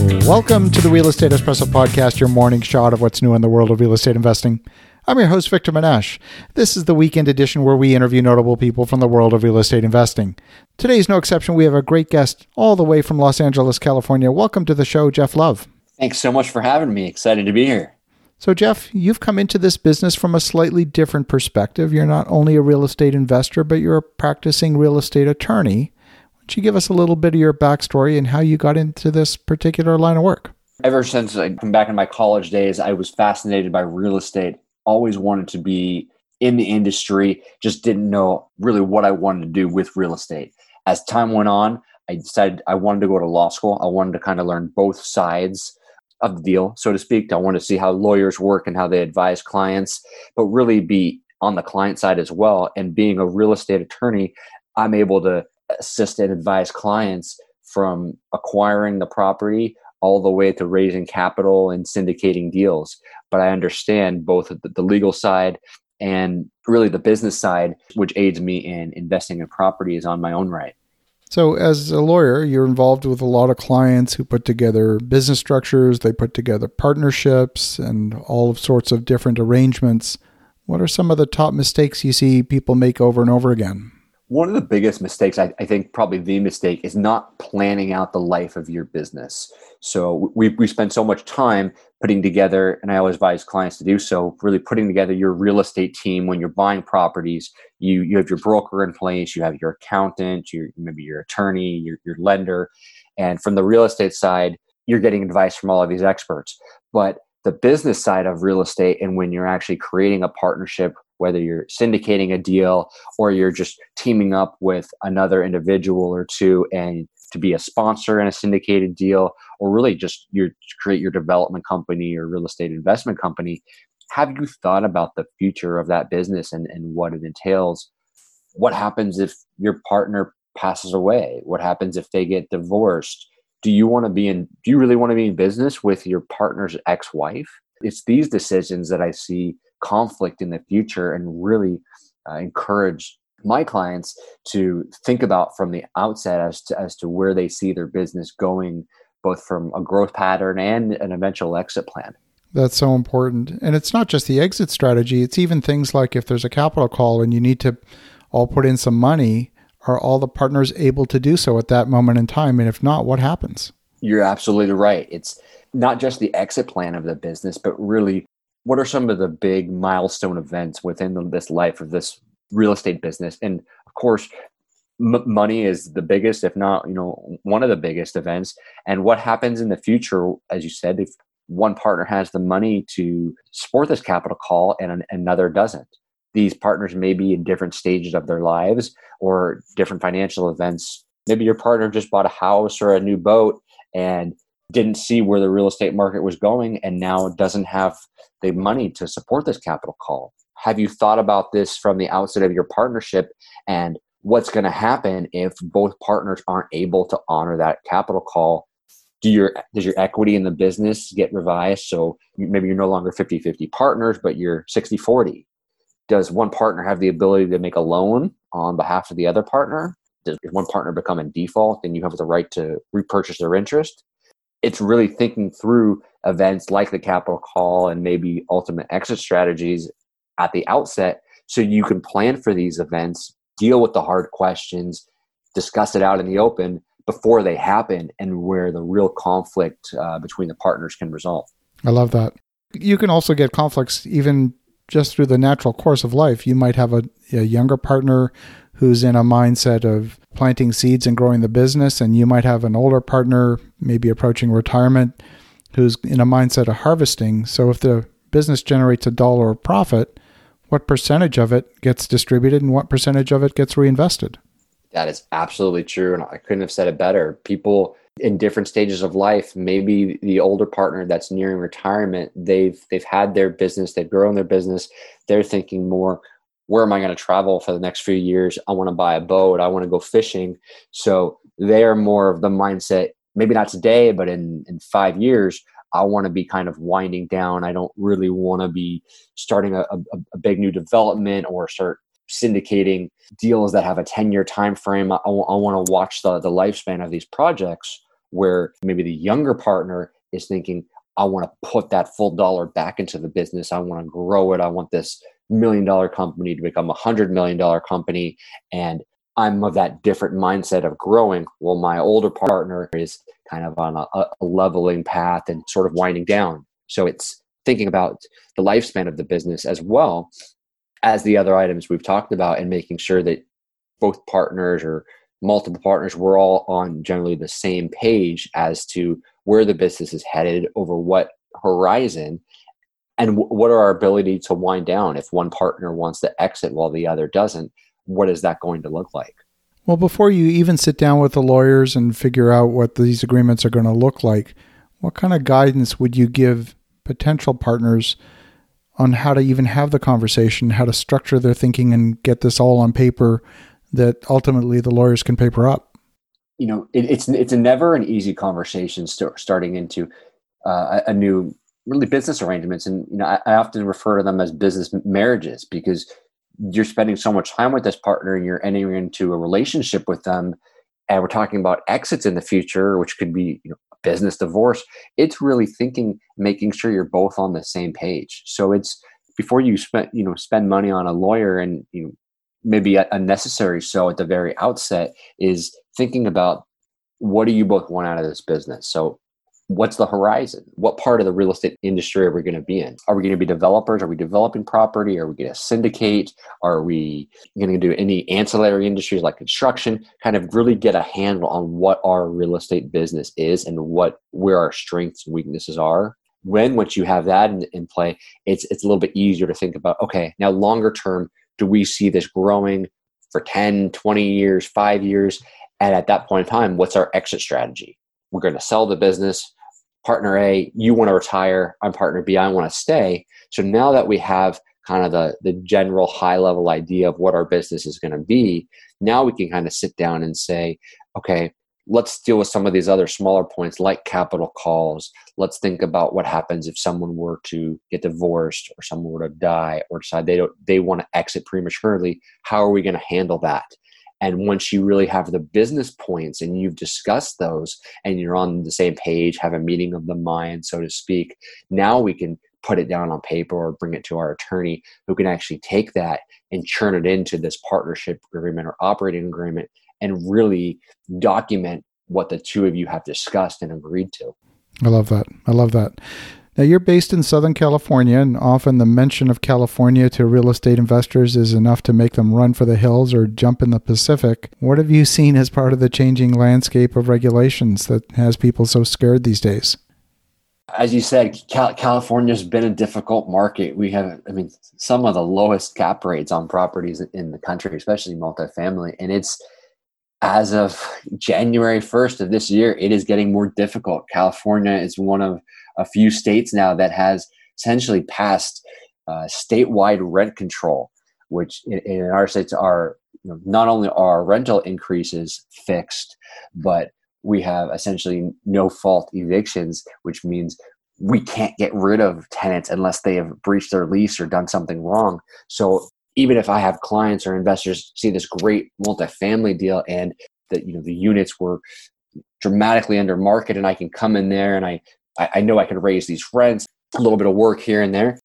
Welcome to the Real Estate Espresso Podcast, your morning shot of what's new in the world of real estate investing. I'm your host, Victor Menasce. This is the weekend edition where we interview notable people from the world of real estate investing. Today's no exception. We have a great guest all the way from Los Angeles, California. Welcome to the show, Jeff Love. Thanks so much for having me. Excited to be here. So, Jeff, you've come into this business from a slightly different perspective. You're not only a real estate investor, but you're a practicing real estate attorney. You give us a little bit of your backstory and how you got into this particular line of work? Ever since I come back in my college days, I was fascinated by real estate. Always wanted to be in the industry, just didn't know really what I wanted to do with real estate. As time went on, I decided I wanted to go to law school. I wanted to kind of learn both sides of the deal, so to speak. I want to see how lawyers work and how they advise clients, but really be on the client side as well. And being a real estate attorney, I'm able to assist and advise clients from acquiring the property all the way to raising capital and syndicating deals. But I understand both the legal side and really the business side, which aids me in investing in properties on my own right. So, as a lawyer, you're involved with a lot of clients who put together business structures, they put together partnerships and all sorts of different arrangements. What are some of the top mistakes you see people make over and over again? One of the biggest mistakes, I, I think probably the mistake, is not planning out the life of your business. So, we, we spend so much time putting together, and I always advise clients to do so, really putting together your real estate team when you're buying properties. You you have your broker in place, you have your accountant, your maybe your attorney, your, your lender, and from the real estate side, you're getting advice from all of these experts. But the business side of real estate, and when you're actually creating a partnership, whether you're syndicating a deal or you're just teaming up with another individual or two and to be a sponsor in a syndicated deal or really just your create your development company or real estate investment company have you thought about the future of that business and, and what it entails? What happens if your partner passes away? What happens if they get divorced? Do you want to be in do you really want to be in business with your partner's ex-wife? It's these decisions that i see conflict in the future and really uh, encourage my clients to think about from the outset as to as to where they see their business going both from a growth pattern and an eventual exit plan. That's so important. And it's not just the exit strategy it's even things like if there's a capital call and you need to all put in some money are all the partners able to do so at that moment in time? And if not what happens? You're absolutely right. It's not just the exit plan of the business but really what are some of the big milestone events within the, this life of this real estate business. And of course, m- money is the biggest, if not, you know, one of the biggest events. And what happens in the future, as you said, if one partner has the money to support this capital call and an- another doesn't. These partners may be in different stages of their lives or different financial events. Maybe your partner just bought a house or a new boat and didn't see where the real estate market was going and now doesn't have the money to support this capital call. Have you thought about this from the outset of your partnership and what's going to happen if both partners aren't able to honor that capital call? Do your does your equity in the business get revised? So maybe you're no longer 50-50 partners but you're 60-40 does one partner have the ability to make a loan on behalf of the other partner? Does one partner become in default then you have the right to repurchase their interest it's really thinking through events like the capital call and maybe ultimate exit strategies at the outset so you can plan for these events, deal with the hard questions, discuss it out in the open before they happen, and where the real conflict uh, between the partners can resolve. I love that. You can also get conflicts even just through the natural course of life. You might have a, a younger partner who's in a mindset of planting seeds and growing the business, and you might have an older partner, maybe approaching retirement, who's in a mindset of harvesting. So if the business generates a dollar of profit, what percentage of it gets distributed and what percentage of it gets reinvested. That is absolutely true. And I couldn't have said it better. People in different stages of life, maybe the older partner that's nearing retirement, they've they've had their business, they've grown their business, they're thinking more, where am I going to travel for the next few years? I want to buy a boat, I want to go fishing. So they are more of the mindset, maybe not today, but in, in five years, I want to be kind of winding down. I don't really want to be starting a, a, a, big new development or start syndicating deals that have a 10 year time frame. I, I want to watch the, the lifespan of these projects. where maybe the younger partner is thinking, I want to put that full dollar back into the business. I want to grow it. I want this million dollar company to become a hundred million dollar company. And I'm of that different mindset of growing. Well, my older partner is kind of on a, a leveling path and sort of winding down. So it's thinking about the lifespan of the business as well as the other items we've talked about and making sure that both partners or multiple partners we're all on generally the same page as to where the business is headed over what horizon and w- what are our ability to wind down if one partner wants to exit while the other doesn't? What is that going to look like? Well before you even sit down with the lawyers and figure out what these agreements are going to look like what kind of guidance would you give potential partners on how to even have the conversation how to structure their thinking and get this all on paper that ultimately the lawyers can paper up. You know it, it's it's never an easy conversation st- starting into uh, a, a new really business arrangements. And you know I, I, often refer to them as business marriages because you're spending so much time with this partner and you're entering into a relationship with them. And we're talking about exits in the future which could be you know business divorce it's really thinking making sure you're both on the same page. So it's before you spend you know spend money on a lawyer and you know maybe unnecessary so at the very outset is thinking about what do you both want out of this business? So what's the horizon? What part of the real estate industry are we going to be in? Are we going to be developers? Are we developing property? Are we going to syndicate? Are we going to do any ancillary industries like construction? Kind of really get a handle on what our real estate business is and what where our strengths and weaknesses are. When once you have that in, in play, it's it's a little bit easier to think about. Okay, now longer term, do we see this growing for 10, 20 years, five years? And at that point in time, what's our exit strategy? We're going to sell the business partner A, you want to retire, I'm partner B, I want to stay. So now that we have kind of the, the general high level idea of what our business is going to be, now we can kind of sit down and say, okay, let's deal with some of these other smaller points like capital calls. Let's think about what happens if someone were to get divorced or someone were to die or decide they don't they want to exit prematurely. How are we going to handle that? And once you really have the business points and you've discussed those and you're on the same page, have a meeting of the mind, so to speak, now we can put it down on paper or bring it to our attorney who can actually take that and churn it into this partnership agreement or operating agreement and really document what the two of you have discussed and agreed to. I love that. I love that. Now, you're based in Southern California, and often the mention of California to real estate investors is enough to make them run for the hills or jump in the Pacific. What have you seen as part of the changing landscape of regulations that has people so scared these days? As you said, Cal- California's been a difficult market. We have, I mean, some of the lowest cap rates on properties in the country, especially multifamily. And it's, as of January 1st of this year, it is getting more difficult. California is one of a few states now that has essentially passed uh, statewide rent control, which in, in our states are you know, not only are rental increases fixed, but we have essentially no fault evictions, which means we can't get rid of tenants unless they have breached their lease or done something wrong. So even if I have clients or investors see this great multifamily deal and that you know the units were dramatically under market and I can come in there and I I, I know I can raise these rents, a little bit of work here and there.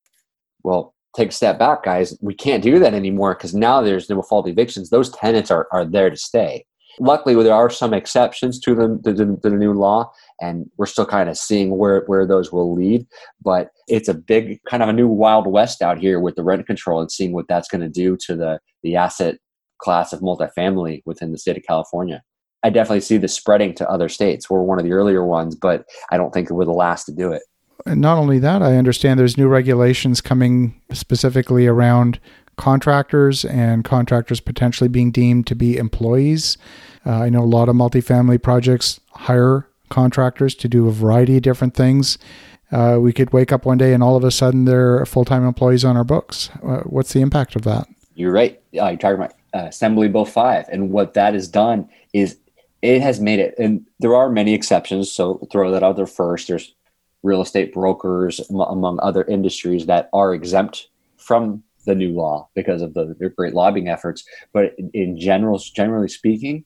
Well, take a step back, guys. We can't do that anymore because now there's no fault evictions. Those tenants are, are there to stay. Luckily, there are some exceptions to the, the, the new law, and we're still kind of seeing where, where those will lead. But it's a big kind of a new wild west out here with the rent control and seeing what that's going to do to the, the asset class of multifamily within the state of California. I definitely see this spreading to other states. We're one of the earlier ones, but I don't think we're the last to do it. And not only that, I understand there's new regulations coming specifically around contractors and contractors potentially being deemed to be employees. Uh, I know a lot of multifamily projects hire contractors to do a variety of different things. Uh, we could wake up one day and all of a sudden they're full time employees on our books. Uh, what's the impact of that? You're right. Uh, you're talking about uh, Assembly Bill 5. And what that has done is it has made it, and there are many exceptions. So throw that out there first. There's real estate brokers, among other industries, that are exempt from the new law because of the, great lobbying efforts. But in general, generally speaking,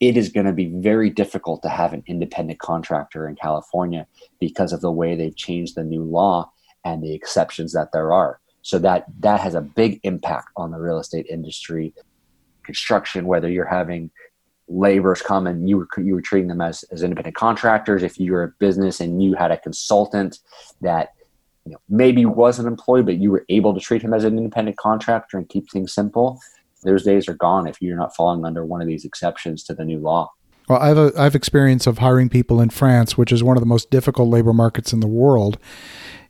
it is going to be very difficult to have an independent contractor in California because of the way they've changed the new law and the exceptions that there are. So that that has a big impact on the real estate industry, construction. Whether you're having laborers come and you were you were treating them as, as independent contractors, if you're a business and you had a consultant that you know, maybe was an employee, but you were able to treat him as an independent contractor and keep things simple, those days are gone if you're not falling under one of these exceptions to the new law. Well, I've a, I've experience of hiring people in France, which is one of the most difficult labor markets in the world,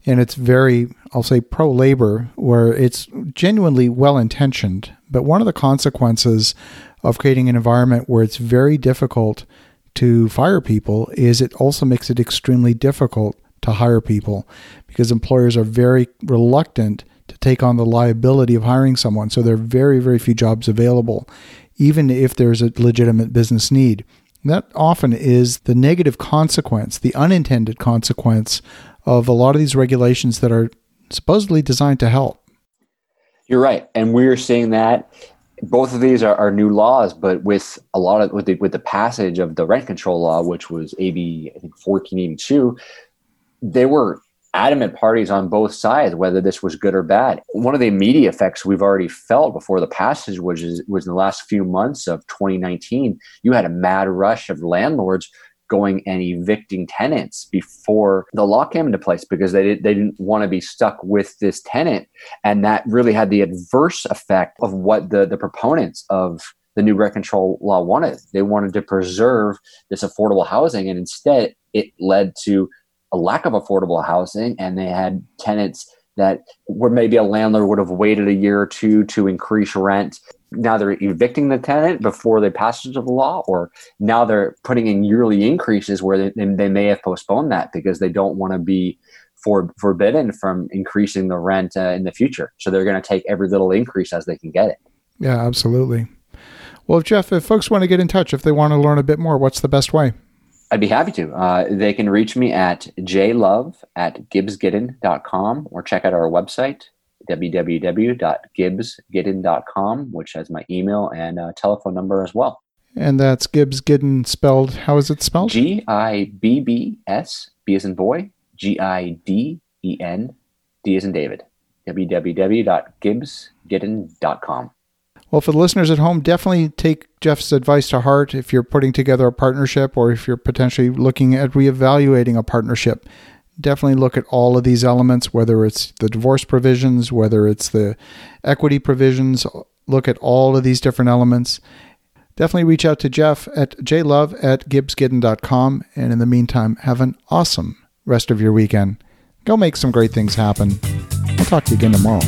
and it's very I'll say pro labor, where it's genuinely well intentioned, but one of the consequences of creating an environment where it's very difficult to fire people is it also makes it extremely difficult to hire people because employers are very reluctant to take on the liability of hiring someone. So there are very, very few jobs available, even if there's a legitimate business need. that often is the negative consequence, the unintended consequence of a lot of these regulations that are supposedly designed to help. You're right. And we're seeing that both of these are, are new laws, but with a lot of with the, with the passage of the rent control law, which was AB I think 1482, there were adamant parties on both sides whether this was good or bad. One of the immediate effects we've already felt before the passage, is, was in the last few months of 2019, you had a mad rush of landlords going and evicting tenants before the law came into place because they, did, they didn't want to be stuck with this tenant. And that really had the adverse effect of what the, the proponents of the new rent control law wanted. They wanted to preserve this affordable housing, and instead it led to a lack of affordable housing, and they had tenants that where maybe a landlord would have waited a year or two to increase rent. Now they're evicting the tenant before the passage of the law, or now they're putting in yearly increases where they, they may have postponed that because they don't want to be for, forbidden from increasing the rent uh, in the future. So they're going to take every little increase as they can get it. Yeah, absolutely. Well, Jeff, if folks want to get in touch, if they want to learn a bit more, what's the best way? I'd be happy to. Uh, they can reach me at jlove at gibbsgiden.com or check out our website, www.gibbsgiden.com, which has my email and uh, telephone number as well. And that's Gibbs Giden spelled, how is it spelled? G I B B S, B as in boy, G I D E N, D as in David. www.gibbsgiden.com. Well, for the listeners at home, definitely take Jeff's advice to heart if you're putting together a partnership or if you're potentially looking at reevaluating a partnership. Definitely look at all of these elements, whether it's the divorce provisions, whether it's the equity provisions. Look at all of these different elements. Definitely reach out to Jeff at jlove at gibbsgiden.com. And in the meantime, have an awesome rest of your weekend. Go make some great things happen. I'll talk to you again tomorrow.